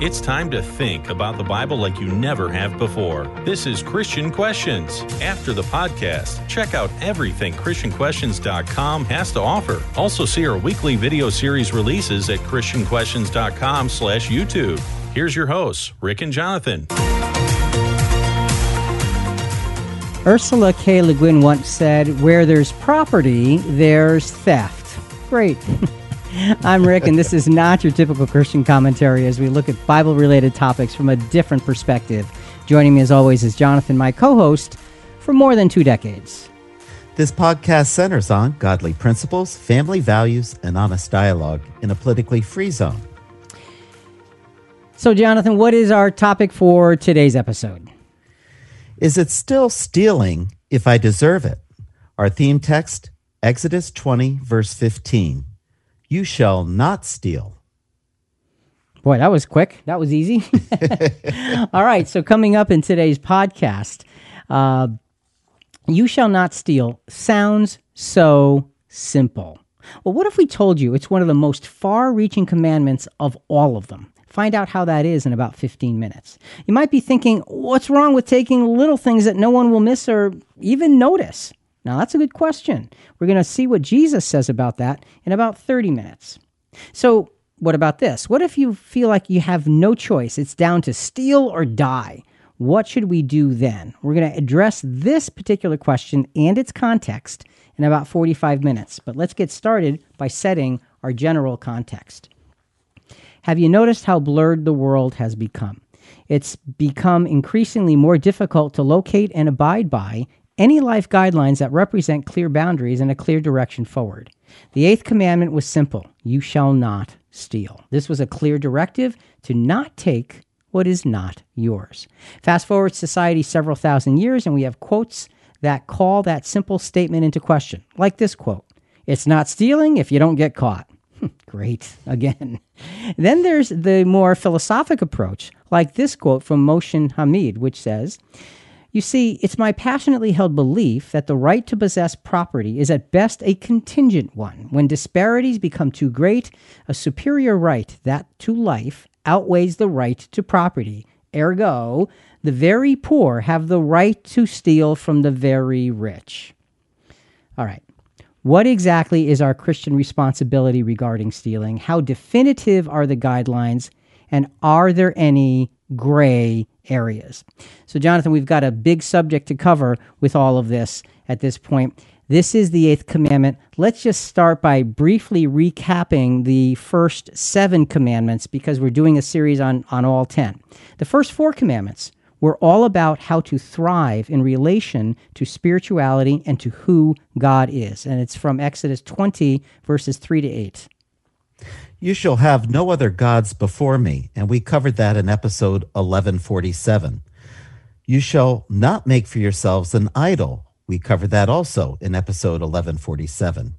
It's time to think about the Bible like you never have before. This is Christian Questions. After the podcast, check out everything ChristianQuestions.com has to offer. Also see our weekly video series releases at ChristianQuestions.com slash YouTube. Here's your hosts, Rick and Jonathan. Ursula K. Le Guin once said, Where there's property, there's theft. Great. I'm Rick, and this is not your typical Christian commentary as we look at Bible related topics from a different perspective. Joining me, as always, is Jonathan, my co host for more than two decades. This podcast centers on godly principles, family values, and honest dialogue in a politically free zone. So, Jonathan, what is our topic for today's episode? Is it still stealing if I deserve it? Our theme text, Exodus 20, verse 15. You shall not steal. Boy, that was quick. That was easy. All right. So, coming up in today's podcast, uh, you shall not steal sounds so simple. Well, what if we told you it's one of the most far reaching commandments of all of them? Find out how that is in about 15 minutes. You might be thinking, what's wrong with taking little things that no one will miss or even notice? Now, that's a good question. We're going to see what Jesus says about that in about 30 minutes. So, what about this? What if you feel like you have no choice? It's down to steal or die. What should we do then? We're going to address this particular question and its context in about 45 minutes. But let's get started by setting our general context. Have you noticed how blurred the world has become? It's become increasingly more difficult to locate and abide by any life guidelines that represent clear boundaries and a clear direction forward. The eighth commandment was simple you shall not steal. This was a clear directive to not take what is not yours. Fast forward society several thousand years, and we have quotes that call that simple statement into question, like this quote It's not stealing if you don't get caught. Great, again. Then there's the more philosophic approach, like this quote from Mohsin Hamid, which says, you see, it's my passionately held belief that the right to possess property is at best a contingent one. When disparities become too great, a superior right, that to life, outweighs the right to property. Ergo, the very poor have the right to steal from the very rich. All right. What exactly is our Christian responsibility regarding stealing? How definitive are the guidelines? And are there any gray areas. So, Jonathan, we've got a big subject to cover with all of this at this point. This is the eighth commandment. Let's just start by briefly recapping the first seven commandments because we're doing a series on, on all 10. The first four commandments were all about how to thrive in relation to spirituality and to who God is. And it's from Exodus 20, verses 3 to 8. You shall have no other gods before me. And we covered that in episode 1147. You shall not make for yourselves an idol. We covered that also in episode 1147.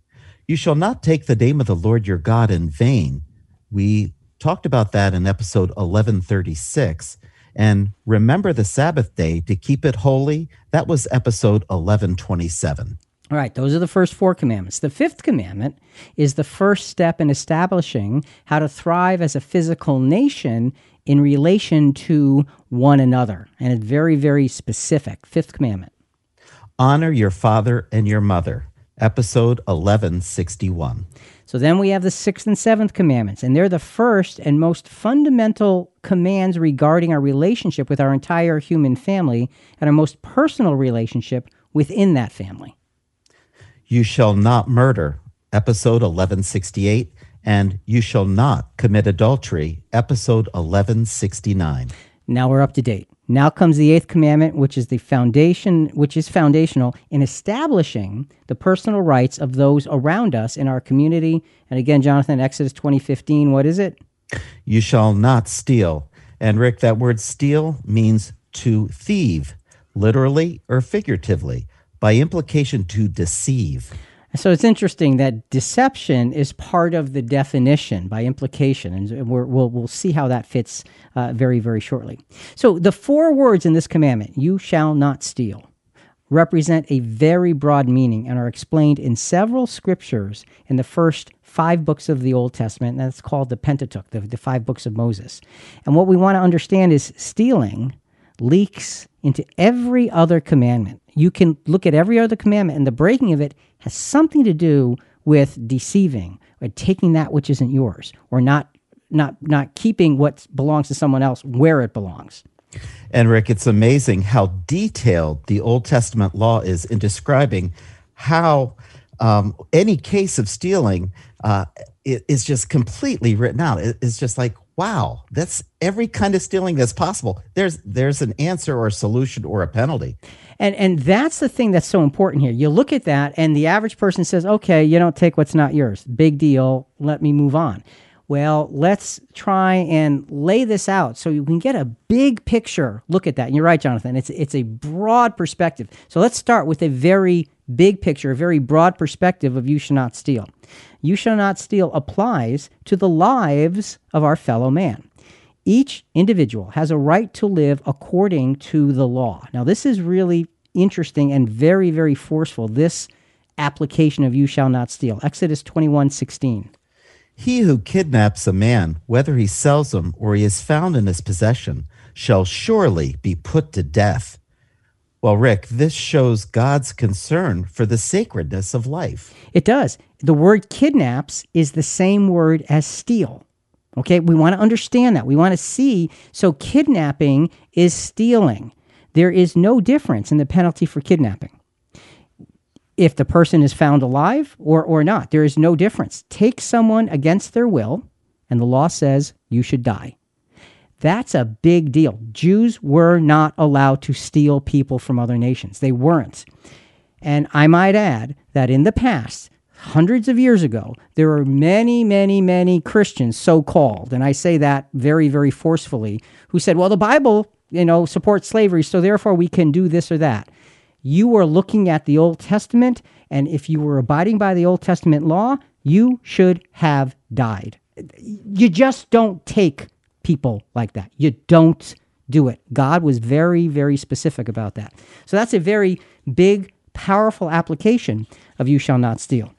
You shall not take the name of the Lord your God in vain. We talked about that in episode 1136. And remember the Sabbath day to keep it holy. That was episode 1127. All right, those are the first four commandments. The fifth commandment is the first step in establishing how to thrive as a physical nation in relation to one another. And it's very, very specific. Fifth commandment Honor your father and your mother. Episode 1161. So then we have the sixth and seventh commandments, and they're the first and most fundamental commands regarding our relationship with our entire human family and our most personal relationship within that family. You shall not murder, episode 1168, and You shall not commit adultery, episode 1169. Now we're up to date. Now comes the eighth commandment, which is the foundation, which is foundational in establishing the personal rights of those around us in our community. And again, Jonathan, Exodus 2015, what is it? You shall not steal. And Rick, that word steal means to thieve, literally or figuratively by implication to deceive. So it's interesting that deception is part of the definition by implication, and we will we'll see how that fits uh, very, very shortly. So the four words in this commandment, you shall not steal, represent a very broad meaning and are explained in several scriptures in the first five books of the Old Testament. And that's called the Pentateuch, the, the five books of Moses. And what we want to understand is stealing leaks into every other commandment. You can look at every other commandment, and the breaking of it has something to do with deceiving or taking that which isn't yours or not not not keeping what belongs to someone else where it belongs. And Rick, it's amazing how detailed the Old Testament law is in describing how um, any case of stealing uh, is just completely written out. It's just like, wow, that's every kind of stealing that's possible. There's there's an answer or a solution or a penalty. And and that's the thing that's so important here. You look at that, and the average person says, "Okay, you don't take what's not yours. Big deal. Let me move on." Well, let's try and lay this out so you can get a big picture. Look at that. And you're right, Jonathan. It's it's a broad perspective. So let's start with a very big picture, a very broad perspective of you shall not steal. You shall not steal applies to the lives of our fellow man. Each individual has a right to live according to the law. Now, this is really interesting and very, very forceful. This application of you shall not steal. Exodus 21 16. He who kidnaps a man, whether he sells him or he is found in his possession, shall surely be put to death. Well, Rick, this shows God's concern for the sacredness of life. It does. The word kidnaps is the same word as steal. Okay, we want to understand that. We want to see. So, kidnapping is stealing. There is no difference in the penalty for kidnapping if the person is found alive or, or not. There is no difference. Take someone against their will, and the law says you should die. That's a big deal. Jews were not allowed to steal people from other nations, they weren't. And I might add that in the past, hundreds of years ago, there were many, many, many Christians, so called, and I say that very, very forcefully, who said, well, the Bible, you know, support slavery, so therefore we can do this or that you were looking at the Old Testament, and if you were abiding by the Old Testament law, you should have died. You just don't take people like that. You don't do it. God was very, very specific about that. So that's a very big, powerful application of you shall not steal.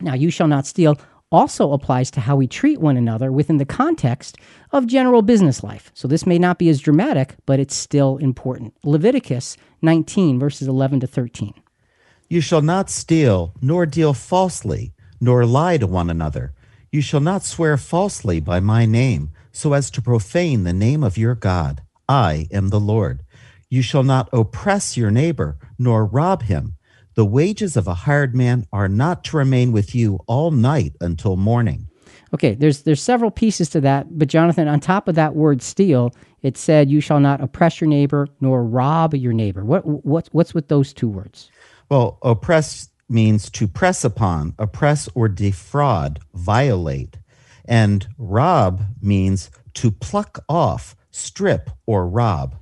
Now, you shall not steal also applies to how we treat one another within the context of general business life. So this may not be as dramatic, but it's still important. Leviticus 19, verses 11 to 13. You shall not steal, nor deal falsely, nor lie to one another. You shall not swear falsely by my name, so as to profane the name of your God. I am the Lord. You shall not oppress your neighbor, nor rob him. The wages of a hired man are not to remain with you all night until morning. Okay, there's there's several pieces to that, but Jonathan, on top of that word steal, it said you shall not oppress your neighbor nor rob your neighbor. What what what's with those two words? Well, oppress means to press upon, oppress or defraud, violate. And rob means to pluck off, strip or rob.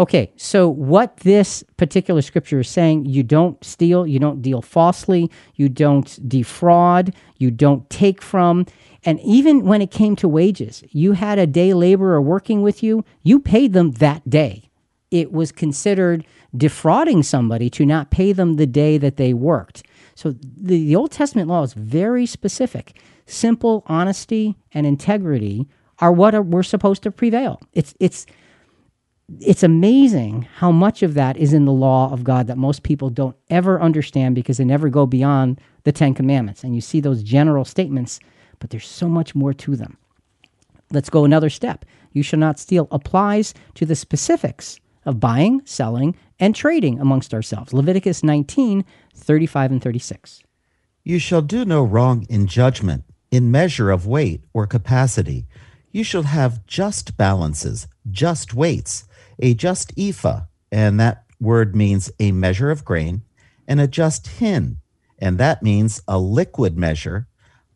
Okay, so what this particular scripture is saying, you don't steal, you don't deal falsely, you don't defraud, you don't take from. And even when it came to wages, you had a day laborer working with you, you paid them that day. It was considered defrauding somebody to not pay them the day that they worked. So the, the Old Testament law is very specific. Simple honesty and integrity are what are, we're supposed to prevail. It's, it's, it's amazing how much of that is in the law of God that most people don't ever understand because they never go beyond the Ten Commandments. And you see those general statements, but there's so much more to them. Let's go another step. You shall not steal applies to the specifics of buying, selling, and trading amongst ourselves. Leviticus 19, 35 and 36. You shall do no wrong in judgment, in measure of weight or capacity. You shall have just balances, just weights a just ephah, and that word means a measure of grain, and a just hin, and that means a liquid measure.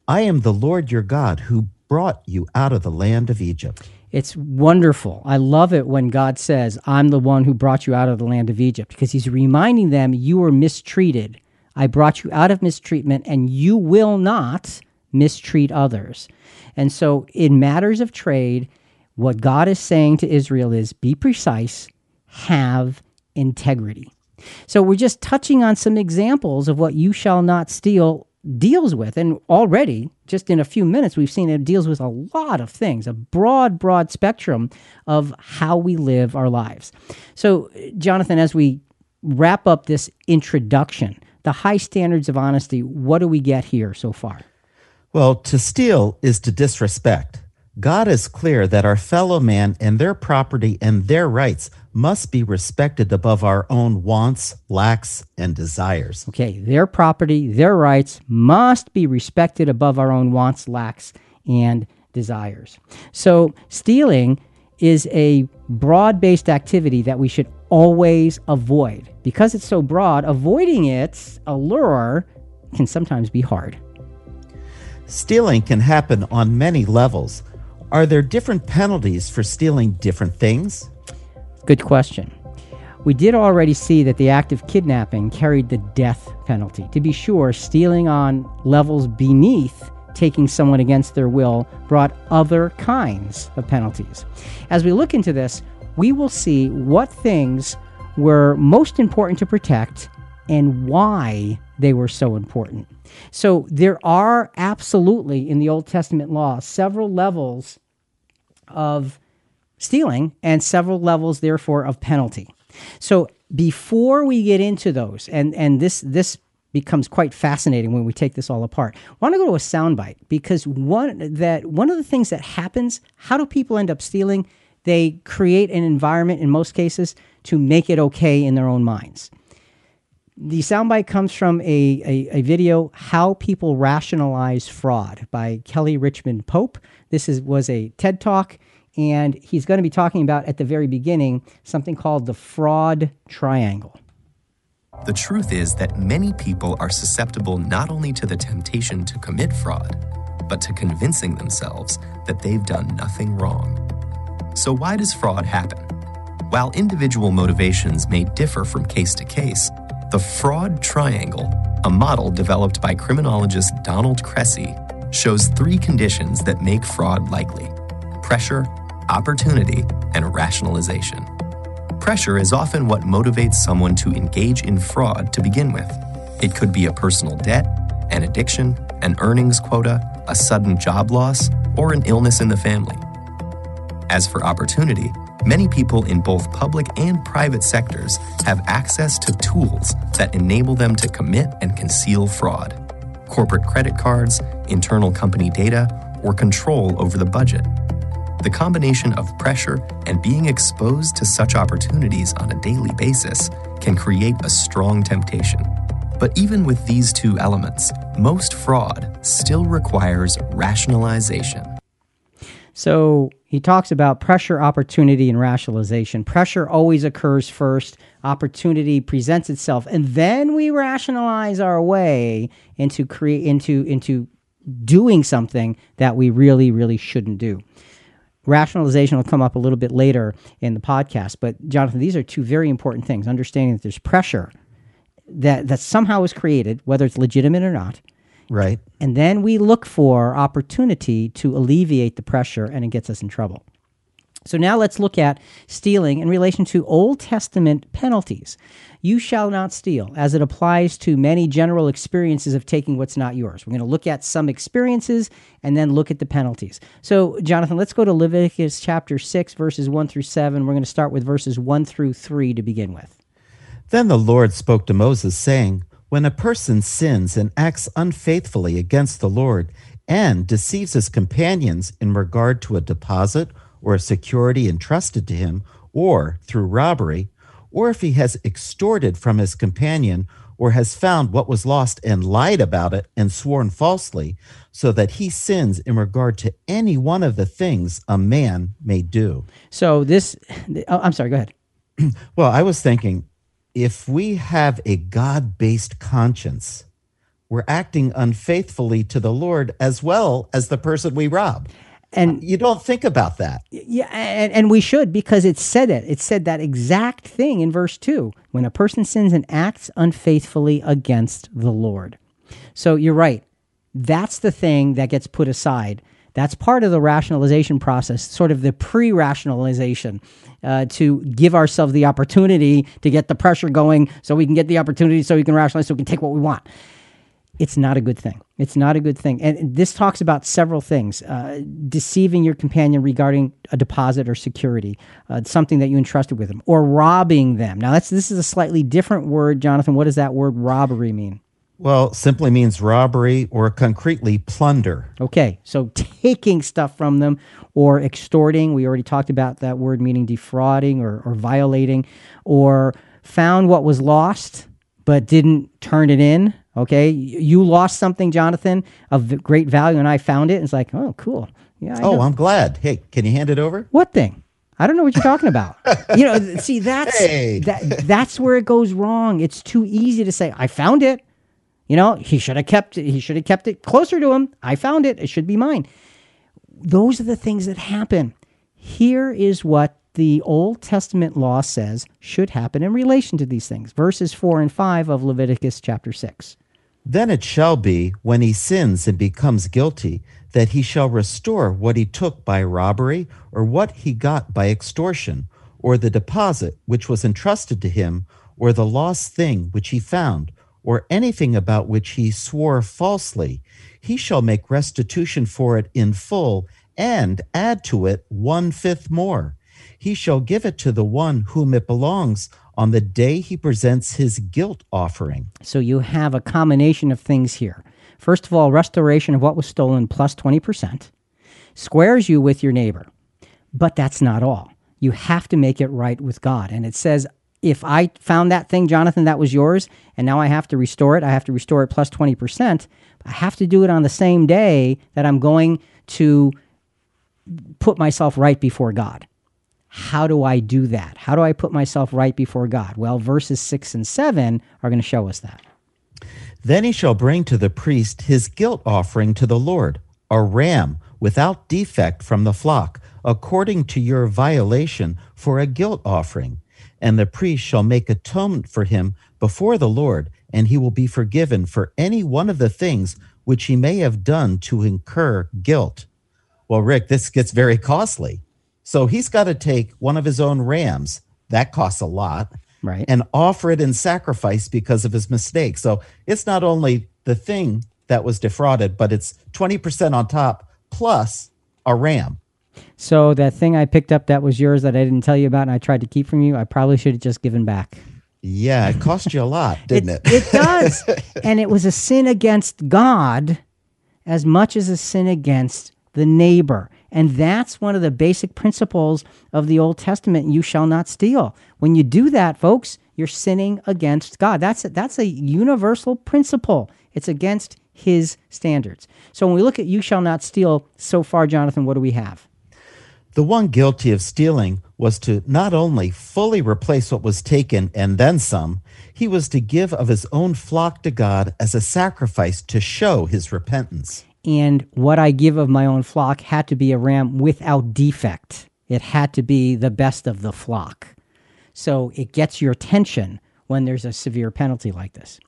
I am the Lord your God who brought you out of the land of Egypt. It's wonderful. I love it when God says, I'm the one who brought you out of the land of Egypt, because he's reminding them you were mistreated. I brought you out of mistreatment, and you will not mistreat others. And so, in matters of trade, what God is saying to Israel is be precise, have integrity. So we're just touching on some examples of what you shall not steal deals with. And already, just in a few minutes, we've seen it deals with a lot of things, a broad, broad spectrum of how we live our lives. So, Jonathan, as we wrap up this introduction, the high standards of honesty, what do we get here so far? Well, to steal is to disrespect. God is clear that our fellow man and their property and their rights must be respected above our own wants, lacks, and desires. Okay, their property, their rights must be respected above our own wants, lacks, and desires. So, stealing is a broad based activity that we should always avoid. Because it's so broad, avoiding its allure can sometimes be hard. Stealing can happen on many levels. Are there different penalties for stealing different things? Good question. We did already see that the act of kidnapping carried the death penalty. To be sure, stealing on levels beneath taking someone against their will brought other kinds of penalties. As we look into this, we will see what things were most important to protect and why they were so important. So there are absolutely in the Old Testament law several levels of stealing and several levels therefore of penalty. So before we get into those and and this this becomes quite fascinating when we take this all apart. I want to go to a soundbite because one that one of the things that happens, how do people end up stealing? They create an environment in most cases to make it okay in their own minds. The soundbite comes from a, a, a, video, How People Rationalize Fraud by Kelly Richmond Pope. This is, was a TED Talk, and he's going to be talking about at the very beginning something called the fraud triangle. The truth is that many people are susceptible not only to the temptation to commit fraud, but to convincing themselves that they've done nothing wrong. So, why does fraud happen? While individual motivations may differ from case to case, the fraud triangle, a model developed by criminologist Donald Cressey, shows three conditions that make fraud likely pressure, opportunity, and rationalization. Pressure is often what motivates someone to engage in fraud to begin with. It could be a personal debt, an addiction, an earnings quota, a sudden job loss, or an illness in the family. As for opportunity, Many people in both public and private sectors have access to tools that enable them to commit and conceal fraud corporate credit cards, internal company data, or control over the budget. The combination of pressure and being exposed to such opportunities on a daily basis can create a strong temptation. But even with these two elements, most fraud still requires rationalization. So he talks about pressure, opportunity, and rationalization. Pressure always occurs first, opportunity presents itself, and then we rationalize our way into create into into doing something that we really, really shouldn't do. Rationalization will come up a little bit later in the podcast, but Jonathan, these are two very important things. Understanding that there's pressure that that somehow is created, whether it's legitimate or not, Right. and then we look for opportunity to alleviate the pressure, and it gets us in trouble. So now let's look at stealing in relation to Old Testament penalties. You shall not steal, as it applies to many general experiences of taking what's not yours. We're going to look at some experiences and then look at the penalties. So, Jonathan, let's go to Leviticus chapter 6, verses 1 through 7. We're going to start with verses 1 through 3 to begin with. Then the Lord spoke to Moses, saying, When a person sins and acts unfaithfully against the Lord and deceives his companions in regard to a deposit or a security entrusted to him, or through robbery, or if he has extorted from his companion, or has found what was lost and lied about it and sworn falsely, so that he sins in regard to any one of the things a man may do. So, this, oh, I'm sorry, go ahead. Well, I was thinking if we have a God based conscience, we're acting unfaithfully to the Lord as well as the person we rob. And You don't think about that. Yeah, and, and we should because it said it. It said that exact thing in verse 2 when a person sins and acts unfaithfully against the Lord. So you're right. That's the thing that gets put aside. That's part of the rationalization process, sort of the pre rationalization. Uh, to give ourselves the opportunity to get the pressure going so we can get the opportunity so we can rationalize so we can take what we want it's not a good thing. It's not a good thing. And this talks about several things uh, deceiving your companion regarding a deposit or security, uh, something that you entrusted with them, or robbing them. Now, that's, this is a slightly different word, Jonathan. What does that word robbery mean? Well, simply means robbery or concretely plunder. Okay, so taking stuff from them or extorting. We already talked about that word meaning defrauding or, or violating, or found what was lost but didn't turn it in Okay, you lost something, Jonathan, of great value, and I found it. And it's like, oh, cool. Yeah. I oh, know. I'm glad. Hey, can you hand it over? What thing? I don't know what you're talking about. you know, see, that's hey. that, that's where it goes wrong. It's too easy to say, I found it. You know, he should have kept it. He should have kept it closer to him. I found it. It should be mine. Those are the things that happen. Here is what the Old Testament law says should happen in relation to these things. Verses 4 and 5 of Leviticus chapter 6. Then it shall be, when he sins and becomes guilty, that he shall restore what he took by robbery, or what he got by extortion, or the deposit which was entrusted to him, or the lost thing which he found, or anything about which he swore falsely. He shall make restitution for it in full, and add to it one fifth more. He shall give it to the one whom it belongs on the day he presents his guilt offering. So you have a combination of things here. First of all, restoration of what was stolen plus 20% squares you with your neighbor. But that's not all. You have to make it right with God. And it says, if I found that thing, Jonathan, that was yours, and now I have to restore it, I have to restore it plus 20%. I have to do it on the same day that I'm going to put myself right before God. How do I do that? How do I put myself right before God? Well, verses 6 and 7 are going to show us that. Then he shall bring to the priest his guilt offering to the Lord, a ram without defect from the flock, according to your violation for a guilt offering. And the priest shall make atonement for him before the Lord, and he will be forgiven for any one of the things which he may have done to incur guilt. Well, Rick, this gets very costly. So he's got to take one of his own rams. That costs a lot. Right. And offer it in sacrifice because of his mistake. So it's not only the thing that was defrauded, but it's 20% on top plus a ram. So that thing I picked up that was yours that I didn't tell you about and I tried to keep from you, I probably should have just given back. Yeah, it cost you a lot, didn't it? It, it does. and it was a sin against God as much as a sin against the neighbor. And that's one of the basic principles of the Old Testament you shall not steal. When you do that, folks, you're sinning against God. That's a, that's a universal principle. It's against his standards. So when we look at you shall not steal so far, Jonathan, what do we have? The one guilty of stealing was to not only fully replace what was taken and then some, he was to give of his own flock to God as a sacrifice to show his repentance and what I give of my own flock had to be a ram without defect. It had to be the best of the flock. So it gets your attention when there's a severe penalty like this.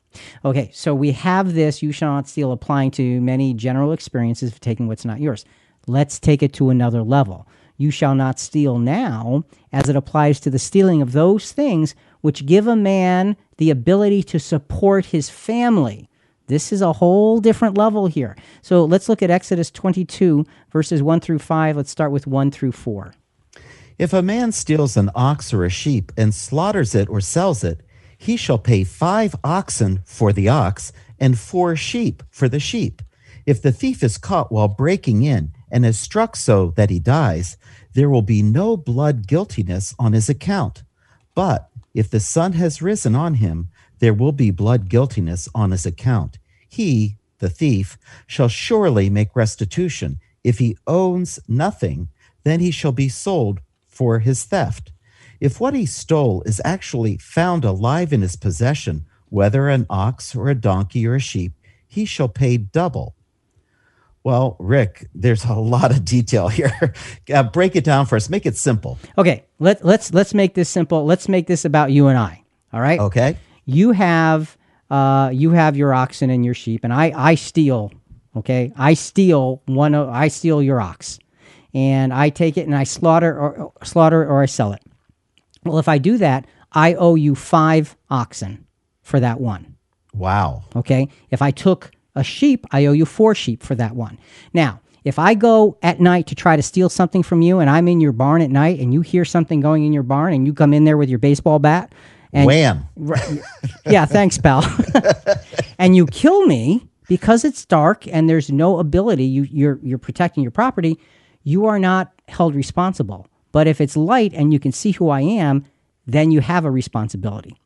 Okay, so we have this you shall not steal applying to many general experiences of taking what's not yours. Let's take it to another level. You shall not steal now, as it applies to the stealing of those things which give a man the ability to support his family this is a whole different level here. So let's look at Exodus 22, verses 1 through 5. Let's start with 1 through 4. If a man steals an ox or a sheep and slaughters it or sells it, he shall pay five oxen for the ox and four sheep for the sheep. If the thief is caught while breaking in and is struck so that he dies, there will be no blood guiltiness on his account. But if the sun has risen on him, there will be blood guiltiness on his account. He, the thief, shall surely make restitution. If he owns nothing, then he shall be sold for his theft. If what he stole is actually found alive in his possession, whether an ox or a donkey or a sheep, he shall pay double. Well, Rick, there's a lot of detail here. uh, break it down for us. Make it simple. Okay, let, let's let's make this simple. Let's make this about you and I. All right. Okay you have uh, you have your oxen and your sheep, and I I steal Okay, I steal one. Of, I steal your ox, and I take it and I slaughter or slaughter it or I sell it. Well, if I do that, I owe you five oxen for that one. Wow. Okay. If I took a sheep, I owe you four sheep for that one. Now, if I go at night to try to steal something from you and I'm in your barn at night and you hear something going in your barn and you come in there with your baseball bat and Wham. Yeah, thanks, pal. and you kill me because it's dark and there's no ability. You, you're you're protecting your property. You are not held responsible. But if it's light and you can see who I am, then you have a responsibility.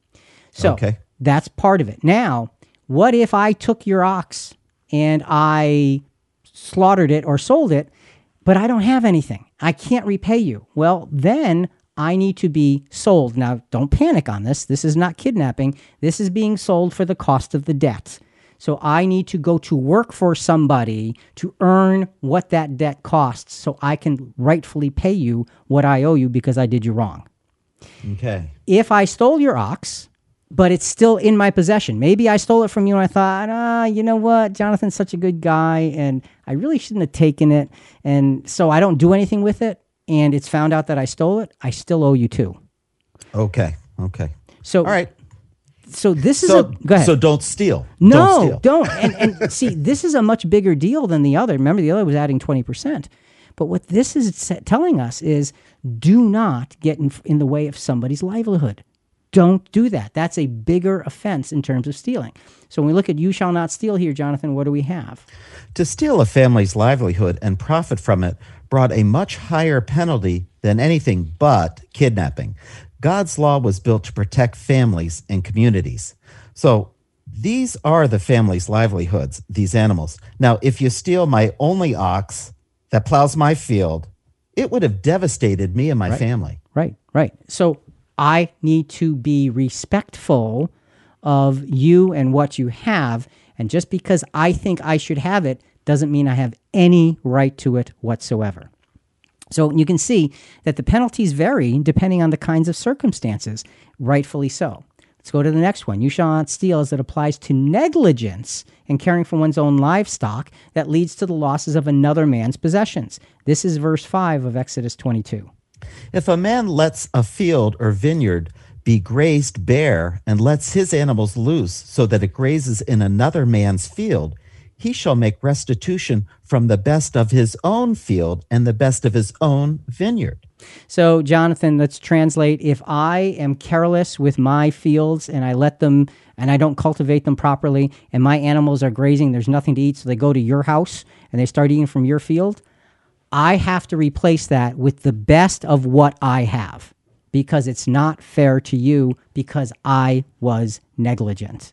So Okay. that's part of it. Now, what if I took your ox and I slaughtered it or sold it, but I don't have anything? I can't repay you. Well, then I need to be sold. Now, don't panic on this. This is not kidnapping. This is being sold for the cost of the debt. So I need to go to work for somebody to earn what that debt costs so I can rightfully pay you what I owe you because I did you wrong Okay. if I stole your ox, but it's still in my possession. Maybe I stole it from you and I thought, ah, you know what? Jonathan's such a good guy and I really shouldn't have taken it. And so I don't do anything with it. And it's found out that I stole it. I still owe you two. Okay. Okay. So, All right. so this is So, a, go ahead. so don't steal. No, Don't steal. don't. And, and see, this is a much bigger deal than the other. Remember, the other was adding 20%. But what this is telling us is do not get in, in the way of somebody's livelihood. Don't do that. That's a bigger offense in terms of stealing. So when we look at you shall not steal here, Jonathan, what do we have? To steal a family's livelihood and profit from it brought a much higher penalty than anything but kidnapping. God's law was built to protect families and communities. So these are the family's livelihoods, these animals. Now, if you steal my only ox that plows my field, it would have devastated me and my family. Right, right. So I need to be respectful of you and what you have. And just because I think I should have it doesn't mean I have any right to it whatsoever. So you can see that the penalties vary depending on the kinds of circumstances, rightfully so. Let's go to the next one. You shall not steal as it applies to negligence in caring for one's own livestock that leads to the losses of another man's possessions. This is verse 5 of Exodus 22. If a man lets a field or vineyard be grazed bare and lets his animals loose so that it grazes in another man's field, he shall make restitution from the best of his own field and the best of his own vineyard. So, Jonathan, let's translate. If I am careless with my fields and I let them and I don't cultivate them properly, and my animals are grazing, there's nothing to eat, so they go to your house and they start eating from your field, I have to replace that with the best of what I have because it's not fair to you because I was negligent.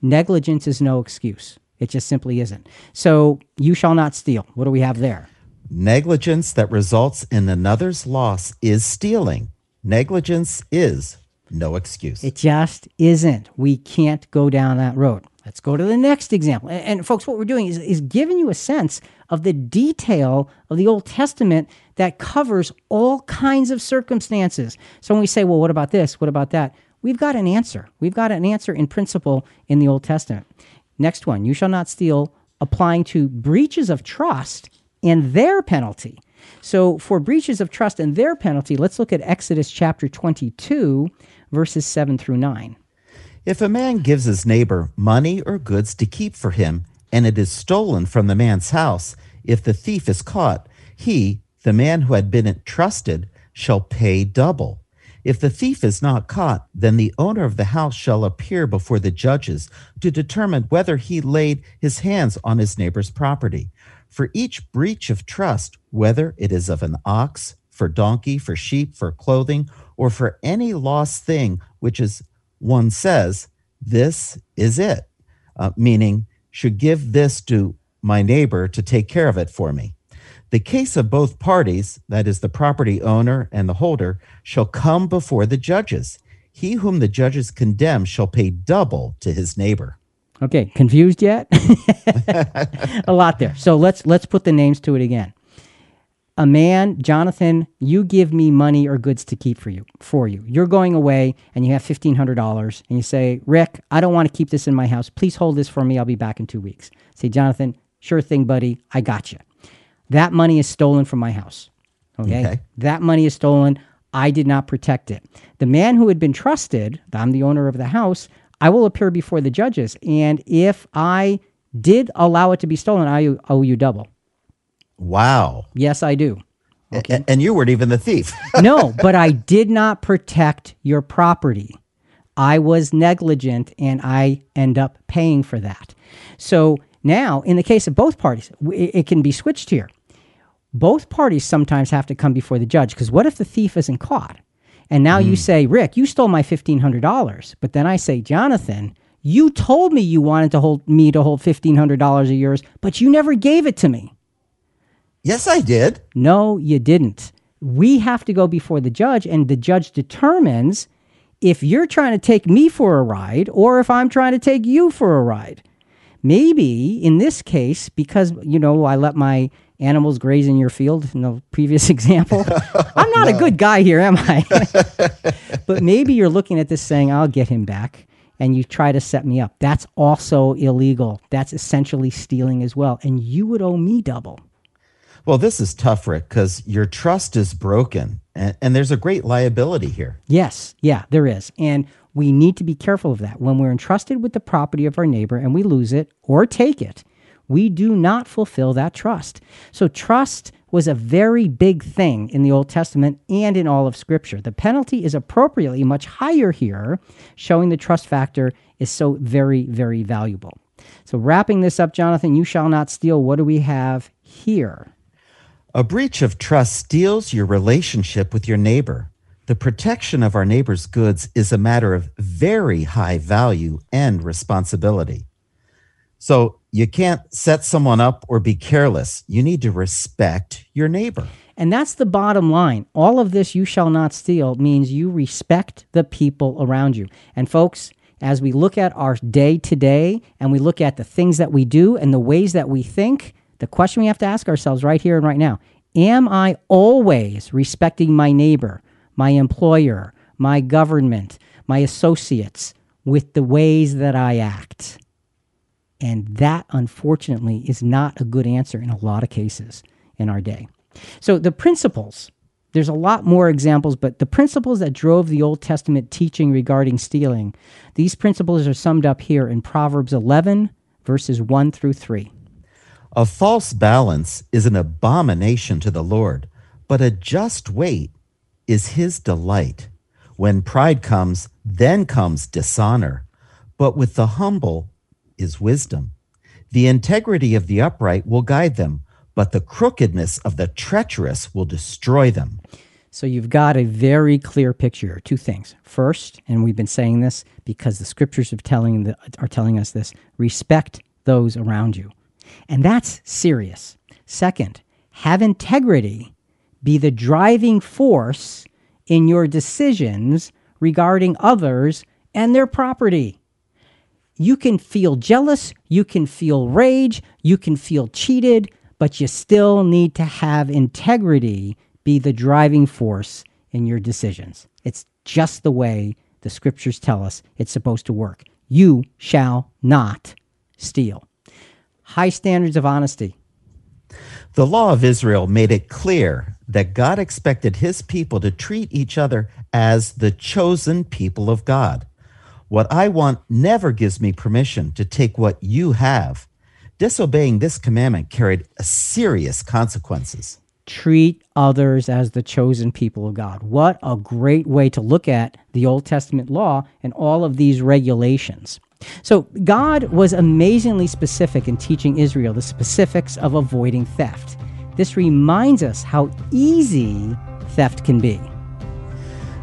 Negligence is no excuse. It just simply isn't. So, you shall not steal. What do we have there? Negligence that results in another's loss is stealing. Negligence is no excuse. It just isn't. We can't go down that road. Let's go to the next example. And, and folks, what we're doing is, is giving you a sense of the detail of the Old Testament that covers all kinds of circumstances. So when we say, well, what about this? What about that? We've got an answer. We've got an answer in principle in the Old Testament. Next one, you shall not steal, applying to breaches of trust and their penalty. So, for breaches of trust and their penalty, let's look at Exodus chapter 22, verses 7 through 9. If a man gives his neighbor money or goods to keep for him, and it is stolen from the man's house, if the thief is caught, he, the man who had been entrusted, shall pay double. If the thief is not caught, then the owner of the house shall appear before the judges to determine whether he laid his hands on his neighbor's property. For each breach of trust, whether it is of an ox, for donkey, for sheep, for clothing, or for any lost thing, which is one says, This is it, uh, meaning, should give this to my neighbor to take care of it for me. The case of both parties, that is, the property owner and the holder, shall come before the judges. He whom the judges condemn shall pay double to his neighbor. Okay, confused yet? a lot there. So let's let's put the names to it again. A man, Jonathan, you give me money or goods to keep for you. For you, you're going away and you have fifteen hundred dollars, and you say, Rick, I don't want to keep this in my house. Please hold this for me. I'll be back in two weeks. Say, Jonathan, Sure thing, buddy. I got you. That money is stolen from my house. Okay. Okay. That money is stolen. I did not protect it. The man who had been trusted, I'm the owner of the house, I will appear before the judges. And if I did allow it to be stolen, I owe you double. Wow. Yes, I do. A- and you weren't even the thief. no, but I did not protect your property. I was negligent and I end up paying for that. So now, in the case of both parties, it, can be switched here. Both parties sometimes have to come before the judge because what if the thief isn't caught? And now you hmm. say, Rick, you stole my $1,500. But then I say, Jonathan, you told me you wanted to hold me to hold $1,500 of yours, but you never gave it to me. Yes, I did. No, you didn't. We have to go before the judge, and the judge determines if you're trying to take me for a ride or if I'm trying to take you for a ride. Maybe in this case, because, you know, I let my animals graze in your field in the previous example, I'm not a good guy here, am I? but maybe you're looking at this saying, I'll get him back. And you try to set me up. That's also illegal. That's essentially stealing as well. And you would owe me double. Well, this is tough, Rick, because your trust is broken and, and there's a great liability here. Yes, yeah, there is. And we need to be careful of that. When we're entrusted with the property of our neighbor and we lose it or take it, we do not fulfill that trust. So, trust was a very big thing in the Old Testament and in all of Scripture. The penalty is appropriately much higher here, showing the trust factor is so very, very valuable. So, wrapping this up, Jonathan, you shall not steal. What do we have here? A breach of trust steals your relationship with your neighbor. The protection of our neighbor's goods is a matter of very high value and responsibility. So you can't set someone up or be careless. You need to respect your neighbor. And that's the bottom line. All of this, you shall not steal, means you respect the people around you. And folks, as we look at our day to day and we look at the things that we do and the ways that we think, the question we have to ask ourselves right here and right now Am I always respecting my neighbor, my employer, my government, my associates with the ways that I act? And that, unfortunately, is not a good answer in a lot of cases in our day. So, the principles, there's a lot more examples, but the principles that drove the Old Testament teaching regarding stealing, these principles are summed up here in Proverbs 11, verses 1 through 3. A false balance is an abomination to the Lord, but a just weight is his delight. When pride comes, then comes dishonor, but with the humble is wisdom. The integrity of the upright will guide them, but the crookedness of the treacherous will destroy them. So you've got a very clear picture. Two things. First, and we've been saying this because the scriptures are telling the, are telling us this: respect those around you, and that's serious. Second, have integrity be the driving force in your decisions regarding others and their property. You can feel jealous, you can feel rage, you can feel cheated, but you still need to have integrity be the driving force in your decisions. It's just the way the scriptures tell us it's supposed to work. You shall not steal. High standards of honesty. The law of Israel made it clear that God expected his people to treat each other as the chosen people of God. What I want never gives me permission to take what you have. Disobeying this commandment carried serious consequences. treat others as the chosen people of God. What a great way to look at the Old Testament law and all of these regulations. So, God was amazingly specific in teaching Israel the specifics of avoiding theft. This reminds us how easy theft can be.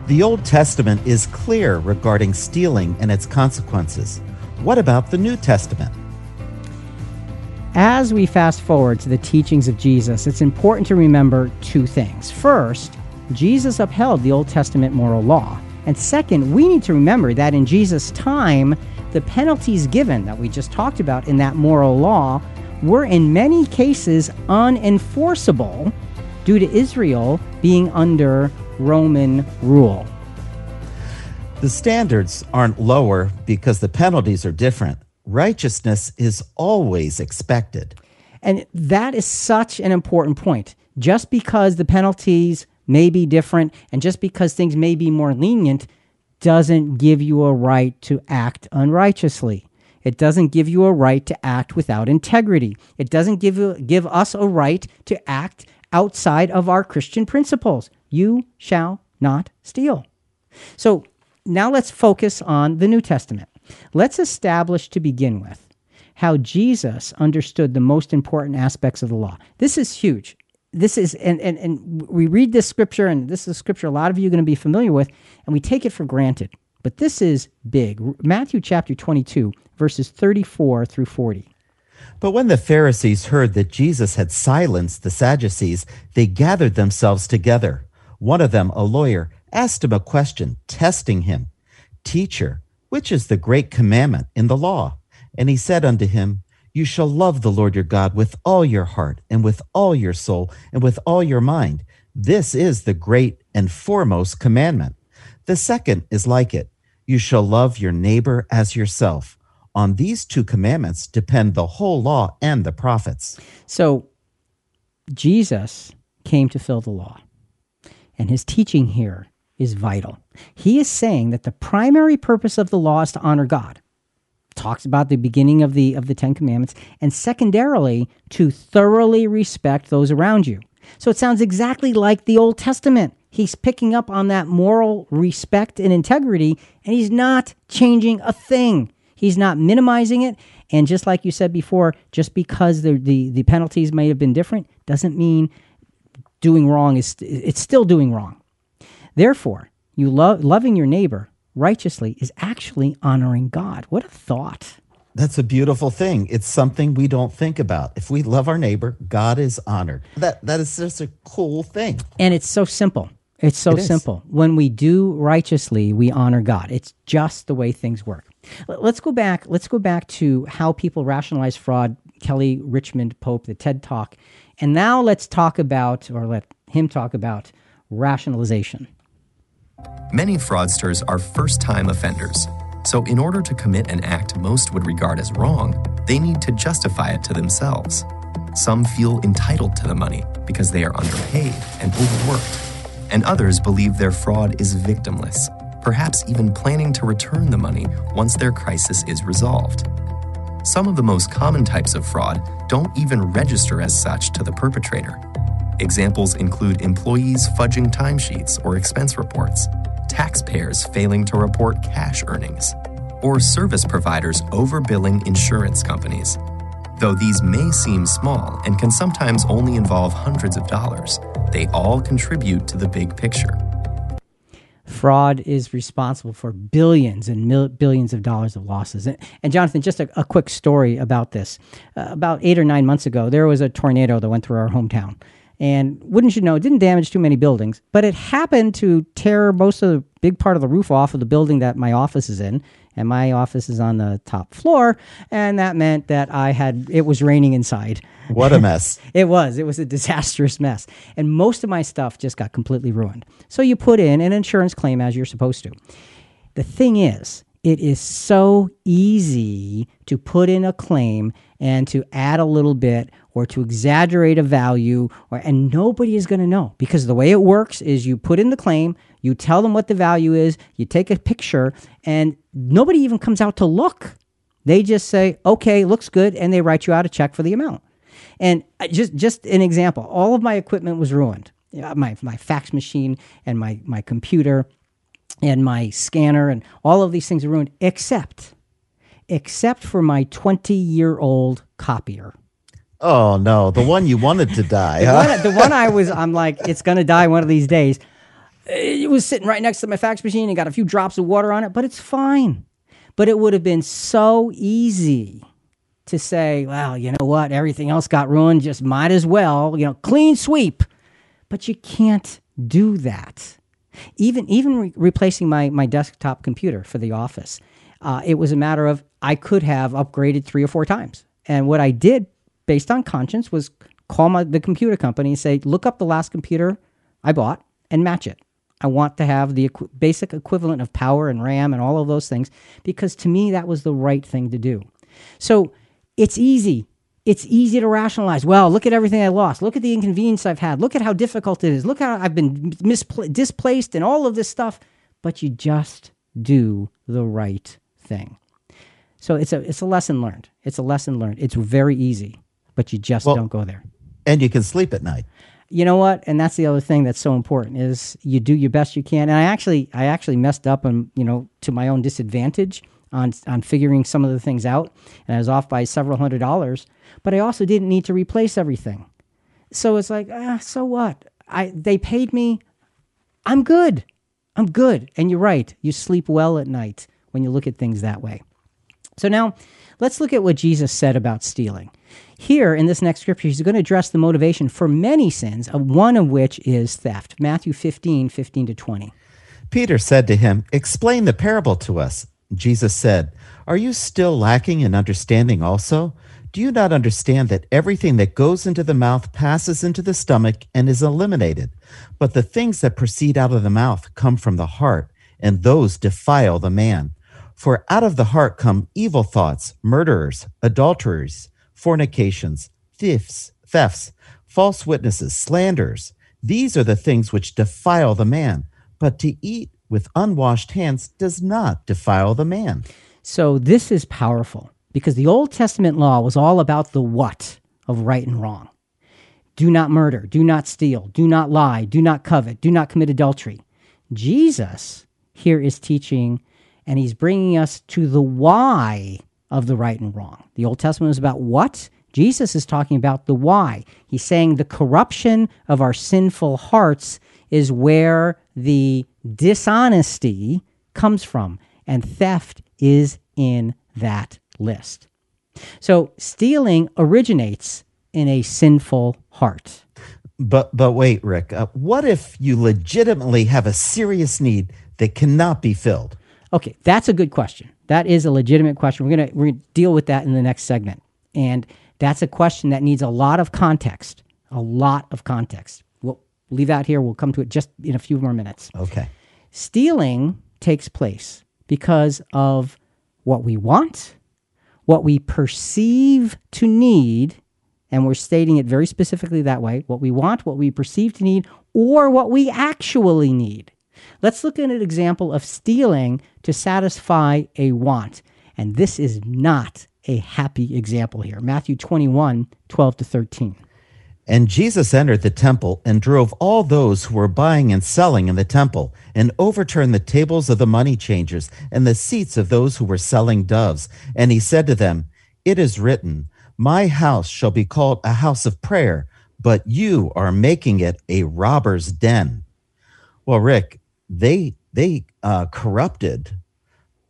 The Old Testament is clear regarding stealing and its consequences. What about the New Testament? As we fast forward to the teachings of Jesus, it's important to remember two things. First, Jesus upheld the Old Testament moral law. And second, we need to remember that in Jesus' time, the penalties given that we just talked about in that moral law were in many cases unenforceable due to Israel being under Roman rule. The standards aren't lower because the penalties are different. Righteousness is always expected. And that is such an important point. Just because the penalties may be different and just because things may be more lenient doesn't give you a right to act unrighteously. It doesn't give you a right to act without integrity. It doesn't give, you, give us a right to act outside of our Christian principles. You shall not steal. So now let's focus on the New Testament. Let's establish to begin with how Jesus understood the most important aspects of the law. This is huge. This is, and, and, and we read this scripture, and this is a scripture a lot of you are going to be familiar with, and we take it for granted. But this is big. Matthew chapter 22, verses 34 through 40. But when the Pharisees heard that Jesus had silenced the Sadducees, they gathered themselves together. One of them, a lawyer, asked him a question, testing him Teacher, which is the great commandment in the law? And he said unto him, You shall love the Lord your God with all your heart, and with all your soul, and with all your mind. This is the great and foremost commandment. The second is like it You shall love your neighbor as yourself. On these two commandments depend the whole law and the prophets. So, Jesus came to fill the law, and his teaching here is vital. He is saying that the primary purpose of the law is to honor God. Talks about the beginning of the of the 10 commandments and secondarily to thoroughly respect those around you. So it sounds exactly like the Old Testament. He's picking up on that moral respect and integrity and he's not changing a thing. He's not minimizing it and just like you said before, just because the the, the penalties may have been different doesn't mean doing wrong is it's still doing wrong. Therefore, you love loving your neighbor righteously is actually honoring God. What a thought. That's a beautiful thing. It's something we don't think about. If we love our neighbor, God is honored. That that is just a cool thing. And it's so simple. It's so It simple. When we do righteously, we honor God. It's just the way things work. Let's go back. Let's go back to how people rationalize fraud. Kelly Richmond Pope, the TED Talk, and now let's talk about, or let him talk about, rationalization. Many fraudsters are first time offenders. So, in order to commit an act most would regard as wrong, they need to justify it to themselves. Some feel entitled to the money because they are underpaid and overworked, and others believe their fraud is victimless, perhaps even planning to return the money once their crisis is resolved. Some of the most common types of fraud don't even register as such to the perpetrator. Examples include employees fudging timesheets or expense reports, taxpayers failing to report cash earnings, or service providers overbilling insurance companies. Though these may seem small and can sometimes only involve hundreds of dollars, they all contribute to the big picture. fraud is responsible for billions and mil- billions of dollars of losses. And, and Jonathan, just a, a quick story about this. Uh, about eight or nine months ago, there was a tornado that went through our hometown. And wouldn't you know, it didn't damage too many buildings, but it happened to tear most of the big part of the roof off of the building that my office is in. And my office is on the top floor. And that meant that I had, it was raining inside. What a mess. It was. It was a disastrous mess. And most of my stuff just got completely ruined. So you put in an insurance claim as you're supposed to. The thing is, it is so easy to put in a claim and to add a little bit or to exaggerate a value or and nobody is going to know because the way it works is you put in the claim, you tell them what the value is, you take a picture and nobody even comes out to look. They just say, "Okay, looks good," and they write you out a check for the amount. And uh, just just an example, all of my equipment was ruined my, my fax machine and my my computer and my scanner and all of these things are ruined except except for my 20 year old copier. Oh no, the one you wanted to die. The Huh? one, the one I was, I'm like, it's gonna die one of these days. It was sitting right next to my fax machine and got a few drops of water on it, but it's fine. But it would have been so easy to say, well, you know what, everything else got ruined, just might as well, you know, clean sweep. But you can't do that. Even even re- replacing my my desktop computer for the office, uh, it was a matter of I could have upgraded three or four times. And what I did, based on conscience, was call my the computer company and say, look up the last computer I bought and match it. I want to have the equi- basic equivalent of power and RAM and all of those things because to me that was the right thing to do. So it's easy it's easy to rationalize. Well, look at everything I lost. Look at the inconvenience I've had. Look at how difficult it is. Look how I've been mispla- displaced and all of this stuff. But you just do the right thing. So it's a it's a lesson learned. It's a lesson learned. It's very easy, but you just Well- don't go there. And you can sleep at night. You know what? And that's the other thing that's so important is you do your best you can. And I actually I actually messed up and you know, to my own disadvantage on on figuring some of the things out. And I was off by several hundred dollars, but I also didn't need to replace everything. So it's like, ah, so what? I they paid me. I'm good. I'm good. And you're right. You sleep well at night when you look at things that way. So now let's look at what Jesus said about stealing. Here in this next scripture, he's going to address the motivation for many sins, one of which is theft. Matthew 15, 15 to 20. Peter said to him, Explain the parable to us. Jesus said, Are you still lacking in understanding also? Do you not understand that everything that goes into the mouth passes into the stomach and is eliminated? But the things that proceed out of the mouth come from the heart, and those defile the man. For out of the heart come evil thoughts, murderers, adulterers, fornications, thefts, thefts, false witnesses, slanders. These are the things which defile the man. But to eat with unwashed hands does not defile the man. So this is powerful because the Old Testament law was all about the what of right and wrong. Do not murder, do not steal, do not lie, do not covet, do not commit adultery. Jesus here is teaching and he's bringing us to the why of the right and wrong. The Old Testament is about what? Jesus is talking about the why. He's saying the corruption of our sinful hearts is where the dishonesty comes from, and theft is in that list. So stealing originates in a sinful heart. But but wait, Rick. Uh, what if you legitimately have a serious need that cannot be filled? Okay, that's a good question. That is a legitimate question. We're gonna we're gonna deal with that in the next segment, and that's a question that needs a lot of context. A lot of context. We'll leave that here. We'll come to it just in a few more minutes. Okay. Stealing takes place because of what we want, what we perceive to need, and we're stating it very specifically that way what we want, what we perceive to need, or what we actually need. Let's look at an example of stealing to satisfy a want. And this is not a happy example here. Matthew 21 12 to 13. And Jesus entered the temple and drove all those who were buying and selling in the temple, and overturned the tables of the money changers and the seats of those who were selling doves. And he said to them, It is written, My house shall be called a house of prayer, but you are making it a robber's den. Well, Rick, they they uh, corrupted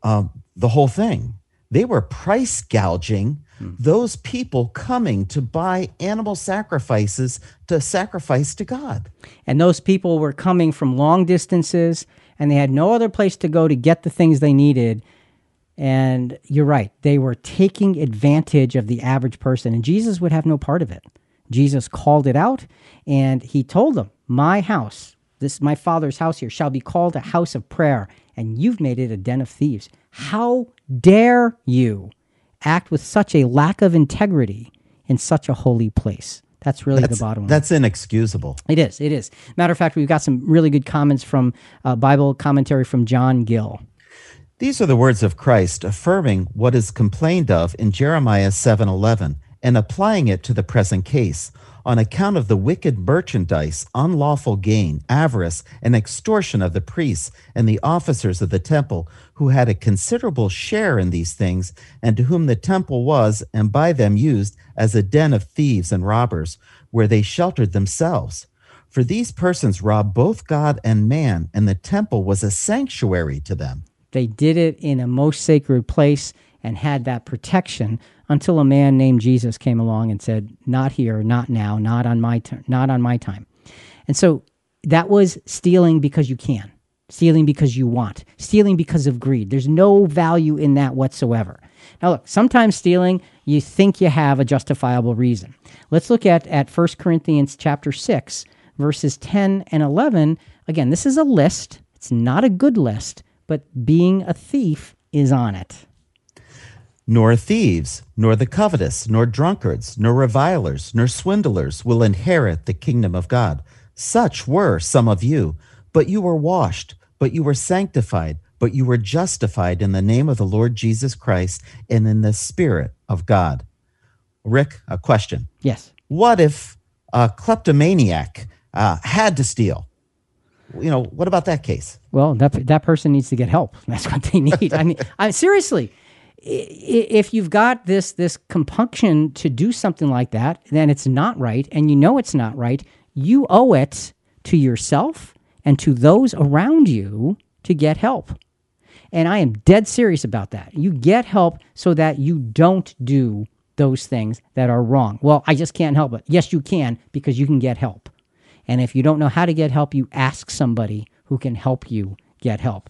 um, the whole thing. They were price gouging those people coming to buy animal sacrifices to sacrifice to God. And those people were coming from long distances and they had no other place to go to get the things they needed. And you're right, they were taking advantage of the average person, and Jesus would have no part of it. Jesus called it out and he told them, My house, this my father's house here, shall be called a house of prayer, and you've made it a den of thieves. How dare you act with such a lack of integrity in such a holy place? That's really That's, the bottom line. that's inexcusable. It is. It is. Matter of fact, we've got some really good comments from uh, Bible commentary from John Gill. These are the words of Christ affirming what is complained of in Jeremiah 7:11 and applying it to the present case on account of the wicked merchandise, unlawful gain, avarice, and extortion of the priests and the officers of the temple who had a considerable share in these things and to whom the temple was and by them used as a den of thieves and robbers where they sheltered themselves. For these persons robbed both God and man, and the temple was a sanctuary to them. They did it in a most sacred place and had that protection until a man named Jesus came along and said, "Not here, not now, not on my turn, not on my time." And so that was stealing because you can, stealing because you want, stealing because of greed. There's no value in that whatsoever. Now look, sometimes stealing you think you have a justifiable reason. Let's look at at 1 Corinthians chapter 6 verses 10 and 11. Again, this is a list. It's not a good list, but being a thief is on it. Nor thieves, nor the covetous, nor drunkards, nor revilers, nor swindlers will inherit the kingdom of God. Such were some of you, but you were washed, but you were sanctified, but you were justified in the name of the Lord Jesus Christ and in the Spirit of God. Rick, a question. Yes. What if a kleptomaniac uh, had to steal? You know, what about that case? Well, that that person needs to get help. That's what they need. I mean, I, seriously, if you've got this this compunction to do something like that, then it's not right, and you know it's not right. You owe it to yourself and to those around you to get help. And I am dead serious about that. You get help so that you don't do those things that are wrong. Well, I just can't help it. Yes, you can because you can get help. And if you don't know how to get help, you ask somebody who can help you get help.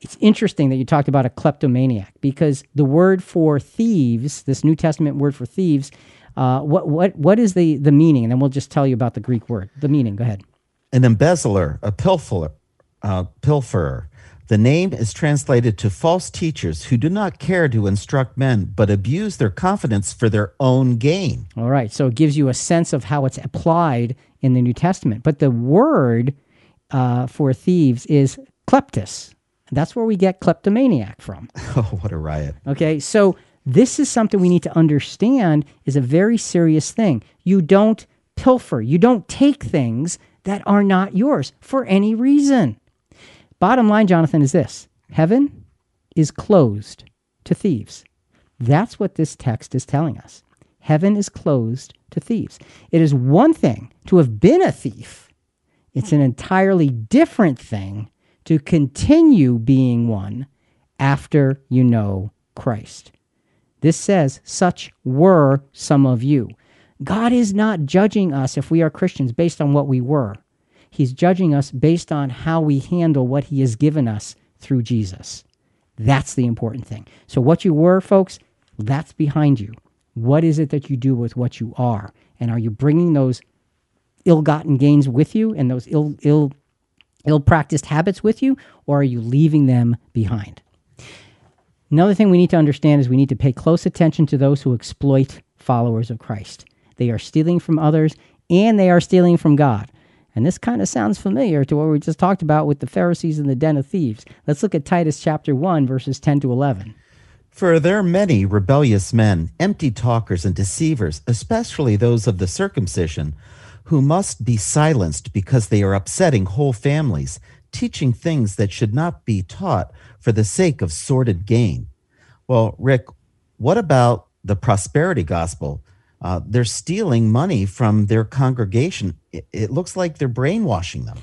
It's interesting that you talked about a kleptomaniac because the word for thieves, this New Testament word for thieves, uh, what what what is the the meaning? And then we'll just tell you about the Greek word. The meaning. Go ahead. An embezzler, a pilferer, uh, pilferer. The name is translated to false teachers who do not care to instruct men, but abuse their confidence for their own gain. All right. So it gives you a sense of how it's applied in the New Testament. But the word uh, for thieves is kleptos. That's where we get kleptomaniac from. Oh, what a riot. Okay. So this is something we need to understand is a very serious thing. You don't pilfer, you don't take things that are not yours for any reason. Bottom line, Jonathan, is this heaven is closed to thieves. That's what this text is telling us. Heaven is closed to thieves. It is one thing to have been a thief, it's an entirely different thing to continue being one after you know Christ. This says, Such were some of you. God is not judging us if we are Christians based on what we were. He's judging us based on how we handle what He has given us through Jesus. That's the important thing. So, what you were, folks, that's behind you. What is it that you do with what you are? And are you bringing those ill gotten gains with you and those ill, ill, ill practiced habits with you, or are you leaving them behind? Another thing we need to understand is we need to pay close attention to those who exploit followers of Christ. They are stealing from others and they are stealing from God. And this kind of sounds familiar to what we just talked about with the Pharisees and the den of thieves. Let's look at Titus chapter 1, verses 10 to 11. For there are many rebellious men, empty talkers, and deceivers, especially those of the circumcision, who must be silenced because they are upsetting whole families, teaching things that should not be taught for the sake of sordid gain. Well, Rick, what about the prosperity gospel? Uh, they're stealing money from their congregation. It, it looks like they're brainwashing them.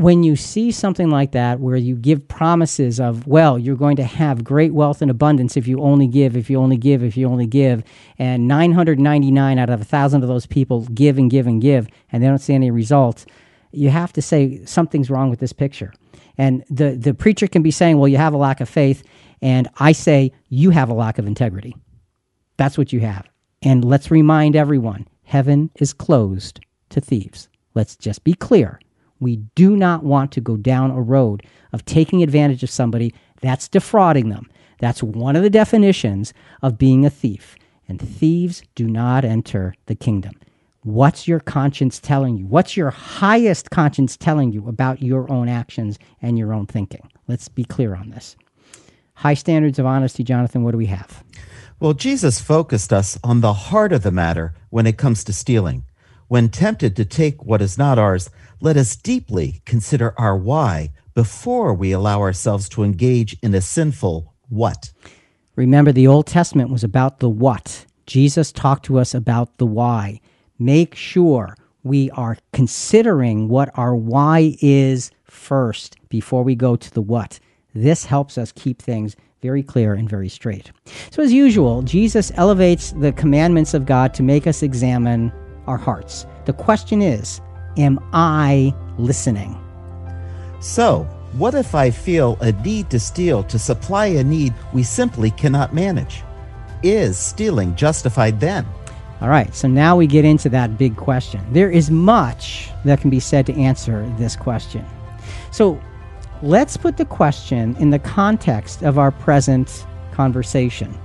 When you see something like that, where you give promises of, well, you're going to have great wealth and abundance if you only give, if you only give, if you only give, and 999 out of a thousand of those people give and give and give, and they don't see any results, you have to say something's wrong with this picture. And the, the preacher can be saying, well, you have a lack of faith, and I say, you have a lack of integrity. That's what you have. And let's remind everyone heaven is closed to thieves. Let's just be clear. We do not want to go down a road of taking advantage of somebody that's defrauding them. That's one of the definitions of being a thief. And thieves do not enter the kingdom. What's your conscience telling you? What's your highest conscience telling you about your own actions and your own thinking? Let's be clear on this. High standards of honesty, Jonathan, what do we have? Well, Jesus focused us on the heart of the matter when it comes to stealing. When tempted to take what is not ours, let us deeply consider our why before we allow ourselves to engage in a sinful what. Remember, the Old Testament was about the what. Jesus talked to us about the why. Make sure we are considering what our why is first before we go to the what. This helps us keep things very clear and very straight. So, as usual, Jesus elevates the commandments of God to make us examine our hearts. The question is Am I listening? So, what if I feel a need to steal to supply a need we simply cannot manage? Is stealing justified then? All right, so now we get into that big question. There is much that can be said to answer this question. So, Let's put the question in the context of our present conversation.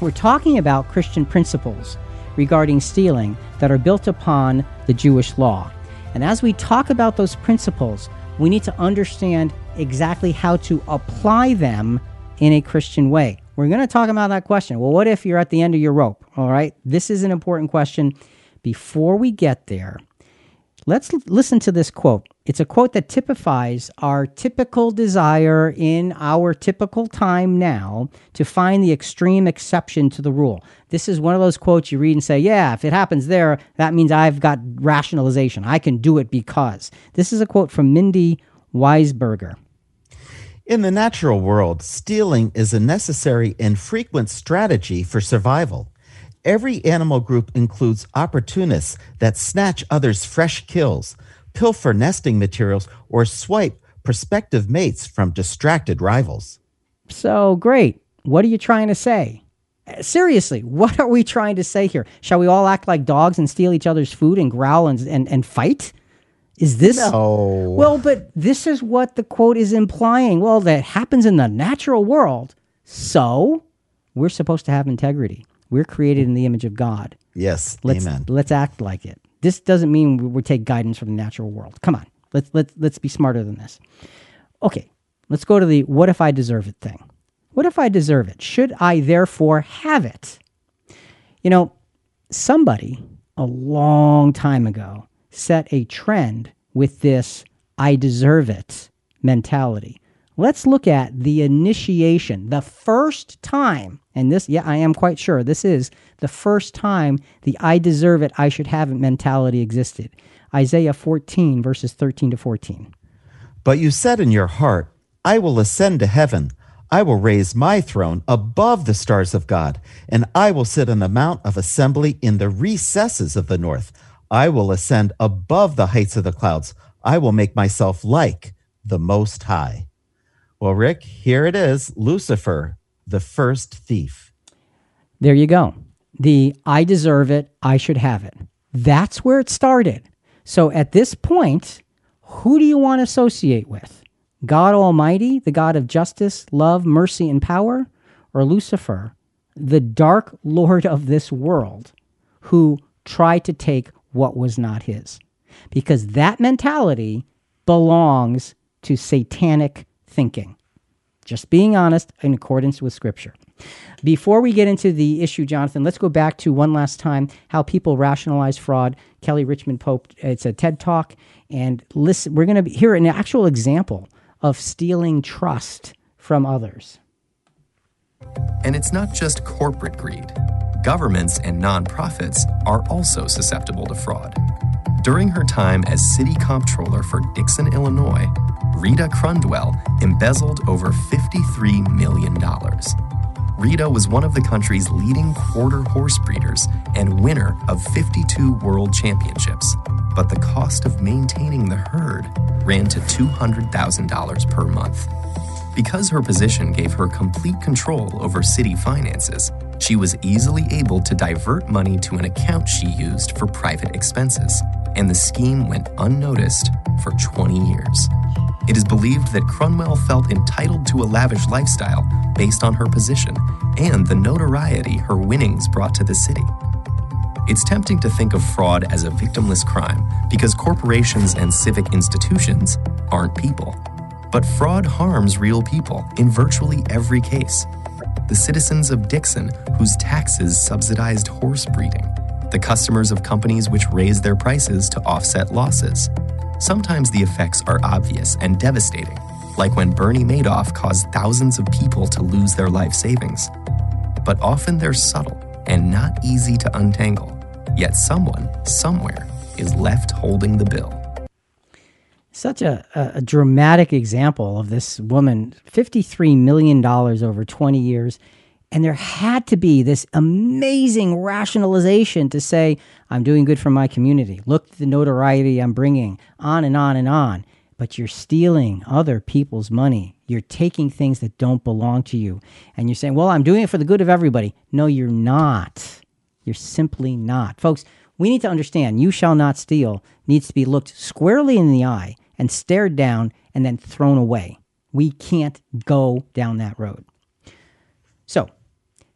We're talking about Christian principles regarding stealing that are built upon the Jewish law. And as we talk about those principles, we need to understand exactly how to apply them in a Christian way. We're going to talk about that question. Well, what if you're at the end of your rope? All right. This is an important question. Before we get there, let's l- listen to this quote. It's a quote that typifies our typical desire in our typical time now to find the extreme exception to the rule. This is one of those quotes you read and say, yeah, if it happens there, that means I've got rationalization. I can do it because. This is a quote from Mindy Weisberger. In the natural world, stealing is a necessary and frequent strategy for survival. Every animal group includes opportunists that snatch others' fresh kills, pilfer nesting materials, or swipe prospective mates from distracted rivals. So great. What are you trying to say? Uh, Seriously, what are we trying to say here? Shall we all act like dogs and steal each other's food and growl and, and, and fight? Is this. No. Well, but this is what the quote is implying. Well, that happens in the natural world. So we're supposed to have integrity. We're created in the image of God. Yes, Let's amen. let's act like it. This doesn't mean we, we take guidance from the natural world. Come on, let's let's let's be smarter than this. Okay, let's go to the what if I deserve it thing. What if I deserve it? Should I therefore have it? You know, somebody a long time ago set a trend with this I deserve it mentality. Let's look at the initiation, the first time, and this, yeah, I am quite sure this is the first time the I deserve it, I should have it mentality existed. Isaiah 14, verses 13 to 14. But you said in your heart, I will ascend to heaven. I will raise my throne above the stars of God, and I will sit on the mount of assembly in the recesses of the north. I will ascend above the heights of the clouds. I will make myself like the Most High. Well, Rick, here it is Lucifer, the first thief. There you go. The I deserve it, I should have it. That's where it started. So at this point, who do you want to associate with? God Almighty, the God of justice, love, mercy, and power? Or Lucifer, the dark lord of this world who tried to take what was not his? Because that mentality belongs to satanic thinking. Just being honest in accordance with Scripture. Before we get into the issue, Jonathan, let's go back to one last time how people rationalize fraud. Kelly Richmond Pope, it's a TED talk, and listen, we're going to hear an actual example of stealing trust from others. And it's not just corporate greed. Governments and nonprofits are also susceptible to fraud. During her time as city comptroller for Dixon, Illinois, Rita Crundwell embezzled over $53 million. Rita was one of the country's leading quarter horse breeders and winner of 52 world championships. But the cost of maintaining the herd ran to $200,000 per month. Because her position gave her complete control over city finances, she was easily able to divert money to an account she used for private expenses, and the scheme went unnoticed for 20 years. It is believed that Crundwell felt entitled to a lavish lifestyle based on her position and the notoriety her winnings brought to the city. It's tempting to think of fraud as a victimless crime because corporations and civic institutions aren't people. But fraud harms real people in virtually every case. The citizens of Dixon, whose taxes subsidized horse breeding, the customers of companies which raise their prices to offset losses. Sometimes the effects are obvious and devastating, like when Bernie Madoff caused thousands of people to lose their life savings. But often they're subtle and not easy to untangle. Yet someone, somewhere, is left holding the bill. Such a, a, dramatic example of this woman, $53 million over 20 years. And there had to be this amazing rationalization to say, I'm doing good for my community. Look at the notoriety I'm bringing, on and on and on. But you're stealing other people's money. You're taking things that don't belong to you. And you're saying, well, I'm doing it for the good of everybody. No, you're not. You're simply not. Folks, we need to understand you shall not steal needs to be looked squarely in the eye and stared down and then thrown away. We can't go down that road. So,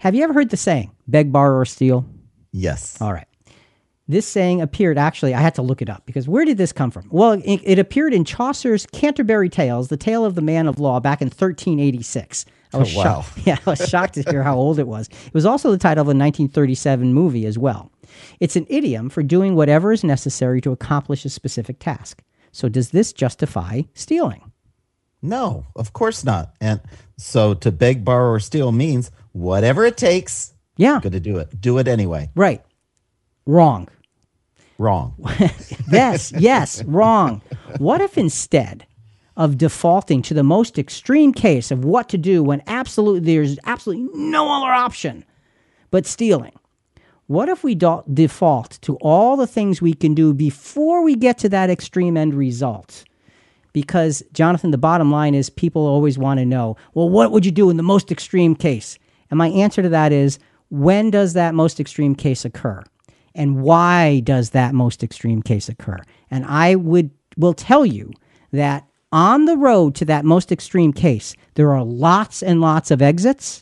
Have you ever heard the saying, beg, borrow, or steal? Yes. All right. This saying appeared actually, I had to look it up because where did this come from? Well, it, it appeared in Chaucer's Canterbury Tales, The Tale of the Man of Law, back in 1386. I was Oh, wow. shocked. Yeah, I was shocked to hear how old it was. It was also the title of a 1937 movie as well. It's an idiom for doing whatever is necessary to accomplish a specific task. So, does this justify stealing? No, of course not. And so to beg, borrow, or steal means whatever it takes, Yeah, going to do it. Do it anyway. right. Wrong. Wrong. Yes, yes, wrong. What if instead of defaulting to the most extreme case of what to do when absolutely there's absolutely no other option but stealing? What if we do- default to all the things we can do before we get to that extreme end result? Because, Jonathan, the bottom line is people always want to know, well, what would you do in the most extreme case? And my answer to that is, when does that most extreme case occur? And why does that most extreme case occur? And I would will tell you that on the road to that most extreme case, there are lots and lots of exits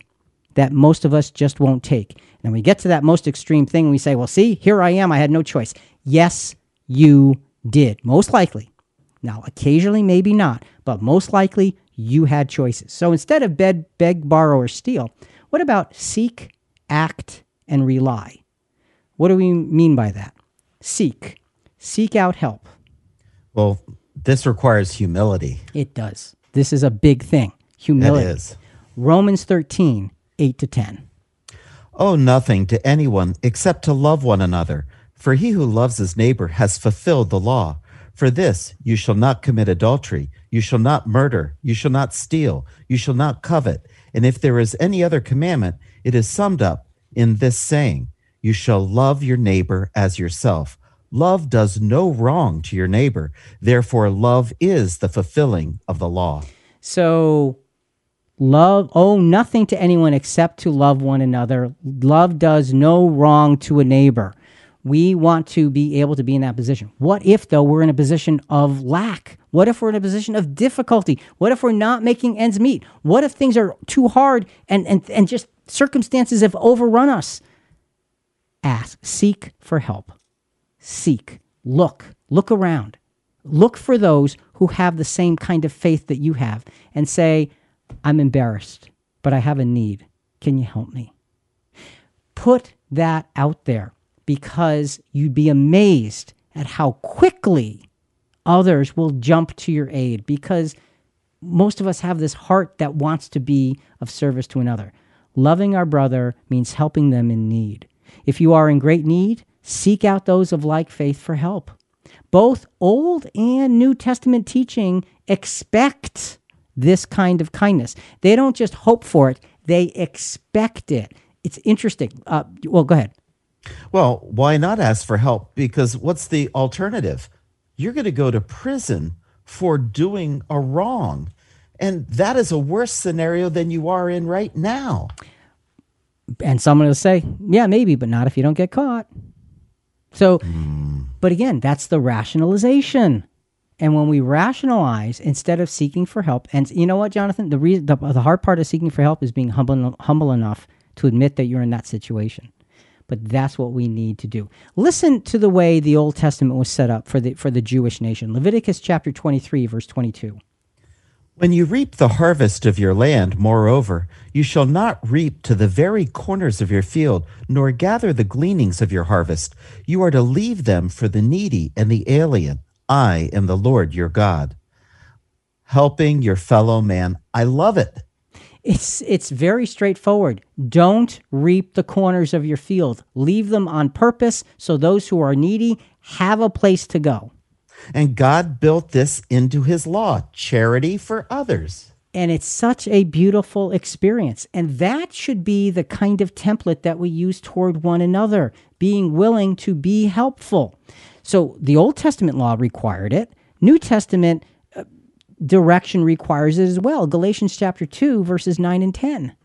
that most of us just won't take. And we get to that most extreme thing, and we say, well, see, here I am. I had no choice. Yes, you did. Most likely. Now, occasionally, maybe not, but most likely you had choices. So instead of beg, beg, borrow, or steal, what about seek, act, and rely? What do we mean by that? Seek. Seek out help. Well, this requires humility. It does. This is a big thing. Humility. is. Romans 13, 8 to 10. Owe nothing to anyone except to love one another. For he who loves his neighbor has fulfilled the law. For this, you shall not commit adultery, you shall not murder, you shall not steal, you shall not covet. And if there is any other commandment, it is summed up in this saying You shall love your neighbor as yourself. Love does no wrong to your neighbor. Therefore, love is the fulfilling of the law. So, love, owe nothing to anyone except to love one another. Love does no wrong to a neighbor. We want to be able to be in that position. What if, though, we're in a position of lack? What if we're in a position of difficulty? What if we're not making ends meet? What if things are too hard and, and, and just circumstances have overrun us? Ask, seek for help. Seek, look, look around. Look for those who have the same kind of faith that you have and say, I'm embarrassed, but I have a need. Can you help me? Put that out there because you'd be amazed at how quickly others will jump to your aid because most of us have this heart that wants to be of service to another. Loving our brother means helping them in need. If you are in great need, seek out those of like faith for help. Both Old and New Testament teaching expect this kind of kindness. They don't just hope for it, they expect it. It's interesting. Uh, well, go ahead. Well, why not ask for help? Because what's the alternative? You're going to go to prison for doing a wrong. And that is a worse scenario than you are in right now. And someone will say, yeah, maybe, but not if you don't get caught. So, hmm. but again, that's the rationalization. And when we rationalize instead of seeking for help, and you know what, Jonathan, the reason the, the hard part of seeking for help is being humble humble enough to admit that you're in that situation. But that's what we need to do. Listen to the way the Old Testament was set up for the for the Jewish nation. Leviticus chapter 23 verse 22. When you reap the harvest of your land, moreover, you shall not reap to the very corners of your field, nor gather the gleanings of your harvest. You are to leave them for the needy and the alien. I am the Lord your God. Helping your fellow man. I love it. It's it's very straightforward. Don't reap the corners of your field. Leave them on purpose so those who are needy have a place to go. And God built this into his law charity for others. And it's such a beautiful experience. And that should be the kind of template that we use toward one another, being willing to be helpful. So the Old Testament law required it. New Testament direction requires it as well. Galatians chapter 2 verses 9 and 10.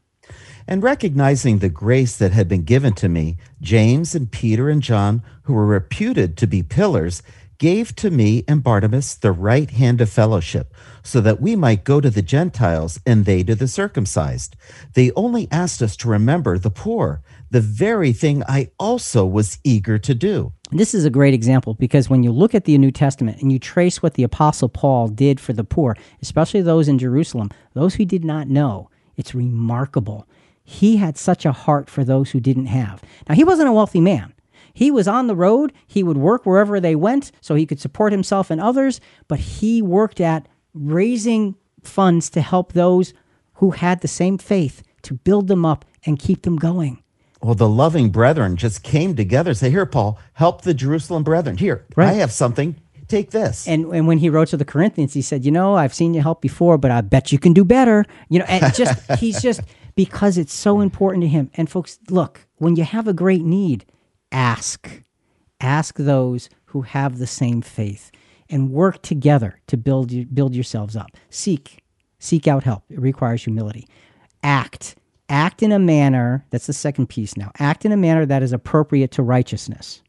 And recognizing the grace that had been given to me, James and Peter and John, who were reputed to be pillars, gave to me and Barnabas the right hand of fellowship, so that we might go to the Gentiles and they to the circumcised. They only asked us to remember the poor, the very thing I also was eager to do. This is a great example because when you look at the New Testament and you trace what the Apostle Paul did for the poor, especially those in Jerusalem, those who did not know, it's remarkable. He had such a heart for those who didn't have. Now, he wasn't a wealthy man. He was on the road. He would work wherever they went so he could support himself and others, but he worked at raising funds to help those who had the same faith to build them up and keep them going. Well, the loving brethren just came together say, Here, Paul, help the Jerusalem brethren. Here, Right. I have something. Take this. And, and when he wrote to the Corinthians, he said, You know, I've seen you help before, but I bet you can do better. You know, and just, he's just, because it's so important to him. And folks, look, when you have a great need, ask. Ask those who have the same faith and work together to build, you, build yourselves up. Seek. Seek out help. It requires humility. Act. Act in a manner, that's the second piece now. Act in a manner that is appropriate to righteousness.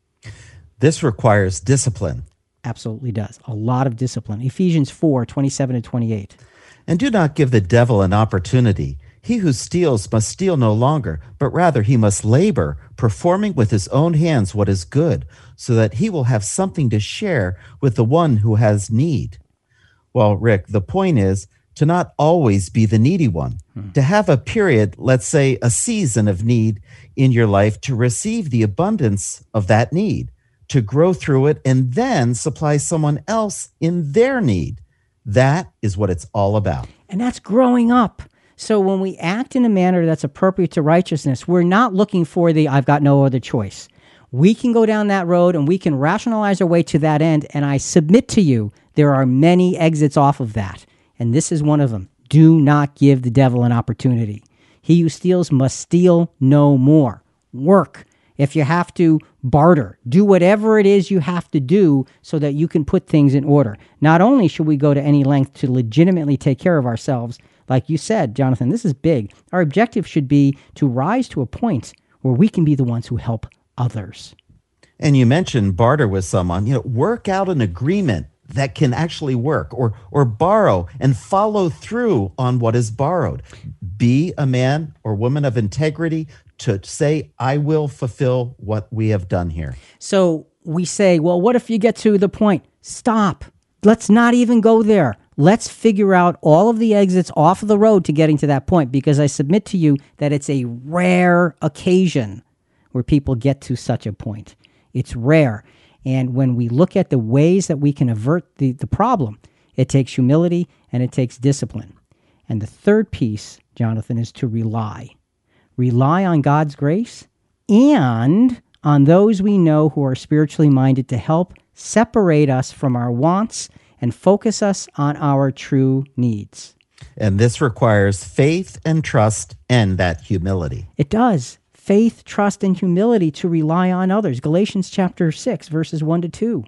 this requires discipline. Absolutely does. A lot of discipline. Ephesians 4 27 and 28. And do not give the devil an opportunity. He who steals must steal no longer, but rather he must labor, performing with his own hands what is good, so that he will have something to share with the one who has need. Well, Rick, the point is to not always be the needy one, hmm. to have a period, let's say a season of need in your life to receive the abundance of that need, to grow through it, and then supply someone else in their need. That is what it's all about. And that's growing up. So when we act in a manner that's appropriate to righteousness, we're not looking for the I've got no other choice. We can go down that road and we can rationalize our way to that end. And I submit to you, there are many exits off of that. And this is one of them. Do not give the devil an opportunity. He who steals must steal no more. Work. If you have to barter, do whatever it is you have to do so that you can put things in order. Not only should we go to any length to legitimately take care of ourselves, like you said, Jonathan, this is big. Our objective should be to rise to a point where we can be the ones who help others. And you mentioned barter with someone, you know, work out an agreement that can actually work or or borrow and follow through on what is borrowed. Be a man or woman of integrity to say I will fulfill what we have done here. So we say, well, what if you get to the point? Stop. Let's not even go there. Let's figure out all of the exits off of the road to getting to that point because I submit to you that it's a rare occasion where people get to such a point. It's rare. And when we look at the ways that we can avert the, the problem, it takes humility and it takes discipline. And the third piece, Jonathan, is to rely. Rely on God's grace and on those we know who are spiritually minded to help separate us from our wants and focus us on our true needs. And this requires faith and trust and that humility. It does. Faith, trust, and humility to rely on others. Galatians chapter 6, verses 1 to 2.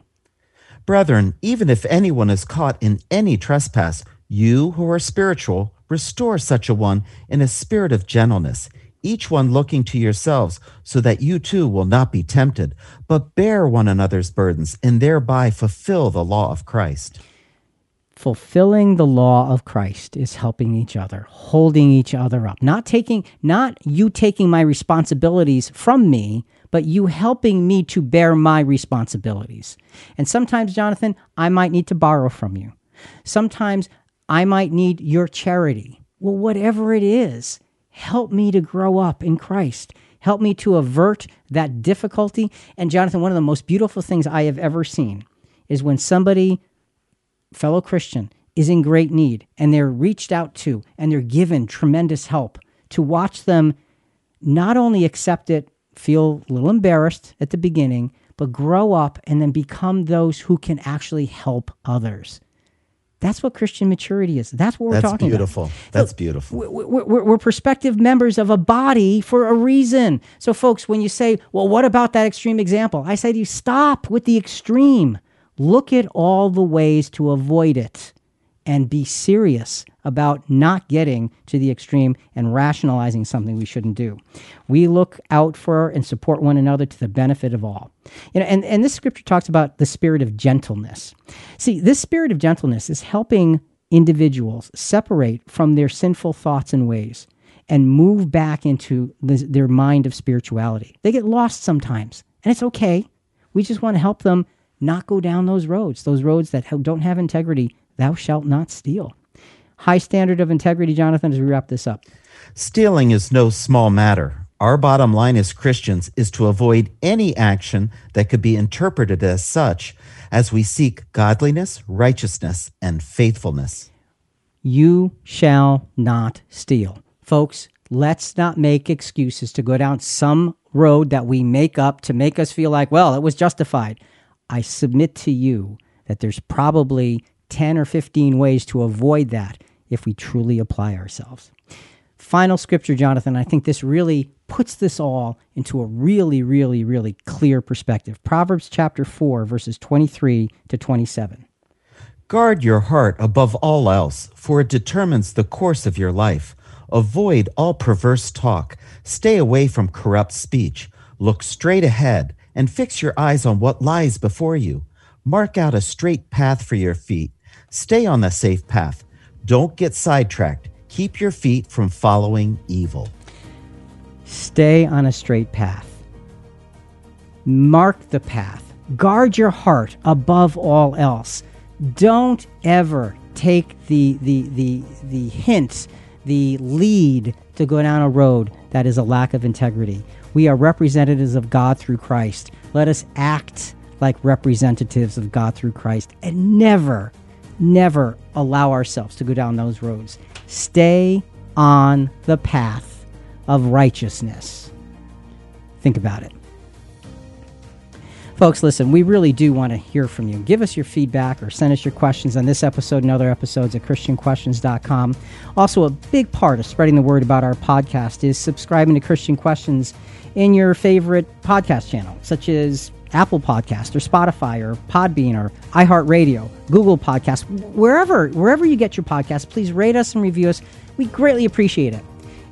Brethren, even if anyone is caught in any trespass, you who are spiritual, restore such a one in a spirit of gentleness, each one looking to yourselves, so that you too will not be tempted, but bear one another's burdens, and thereby fulfill the law of Christ. Fulfilling the law of Christ is helping each other, holding each other up. Not taking not you taking my responsibilities from me, but you helping me to bear my responsibilities. And sometimes Jonathan, I might need to borrow from you. Sometimes I might need your charity. Well, whatever it is, help me to grow up in Christ. Help me to avert that difficulty. And Jonathan, one of the most beautiful things I have ever seen is when somebody fellow Christian is in great need and they're reached out to and they're given tremendous help to watch them not only accept it, feel a little embarrassed at the beginning, but grow up and then become those who can actually help others. That's what Christian maturity is. That's what we're That's talking beautiful. about. That's beautiful. We're, we're, we're prospective members of a body for a reason. So, folks, when you say, well, what about that extreme example? I say to you, stop with the extreme. Look at all the ways to avoid it. and be serious about not getting to the extreme and rationalizing something we shouldn't do. We look out for and support one another to the benefit of all. You know, and, and this scripture talks about the spirit of gentleness. See, this spirit of gentleness is helping individuals separate from their sinful thoughts and ways and move back into the, their mind of spirituality. They get lost sometimes, and it's okay. We just want to help them not go down those roads, those roads that don't have integrity. Thou shalt not steal. High standard of integrity, Jonathan, as we wrap this up. Stealing is no small matter. Our bottom line as Christians is to avoid any action that could be interpreted as such as we seek godliness, righteousness, and faithfulness. You shall not steal. Folks, let's not make excuses to go down some road that we make up to make us feel like, well, it was justified. I submit to you that there's probably 10 or 15 ways to avoid that if we truly apply ourselves. Final scripture, Jonathan, I think this really puts this all into a really, really, really clear perspective. Proverbs chapter 4, verses 23 to 27. Guard your heart above all else, for it determines the course of your life. Avoid all perverse talk. Stay away from corrupt speech. Look straight ahead and fix your eyes on what lies before you. Mark out a straight path for your feet. Stay on the safe path. Don't get sidetracked. Keep your feet from following evil. Stay on a straight path. Mark the path. Guard your heart above all else. Don't ever take the the the the hints the lead to go down a road that is a lack of integrity. We are representatives of God through Christ. Let us act like representatives of God through Christ and never, never allow ourselves to go down those roads. Stay on the path of righteousness. Think about it. Folks, listen, we really do want to hear from you. Give us your feedback or send us your questions on this episode and other episodes at ChristianQuestions.com. Also, a big part of spreading the word about our podcast is subscribing to Christian Questions in your favorite podcast channel, such as Apple Podcast or Spotify or Podbean or iHeartRadio, Google Podcast, wherever wherever you get your podcast, please rate us and review us. We greatly appreciate it.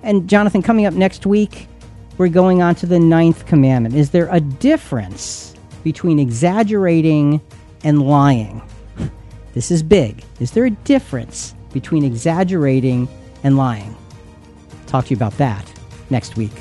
And Jonathan, coming up next week, we're going on to the ninth commandment. Is there a difference between exaggerating and lying. This is big. Is there a difference between exaggerating and lying? Talk to you about that next week.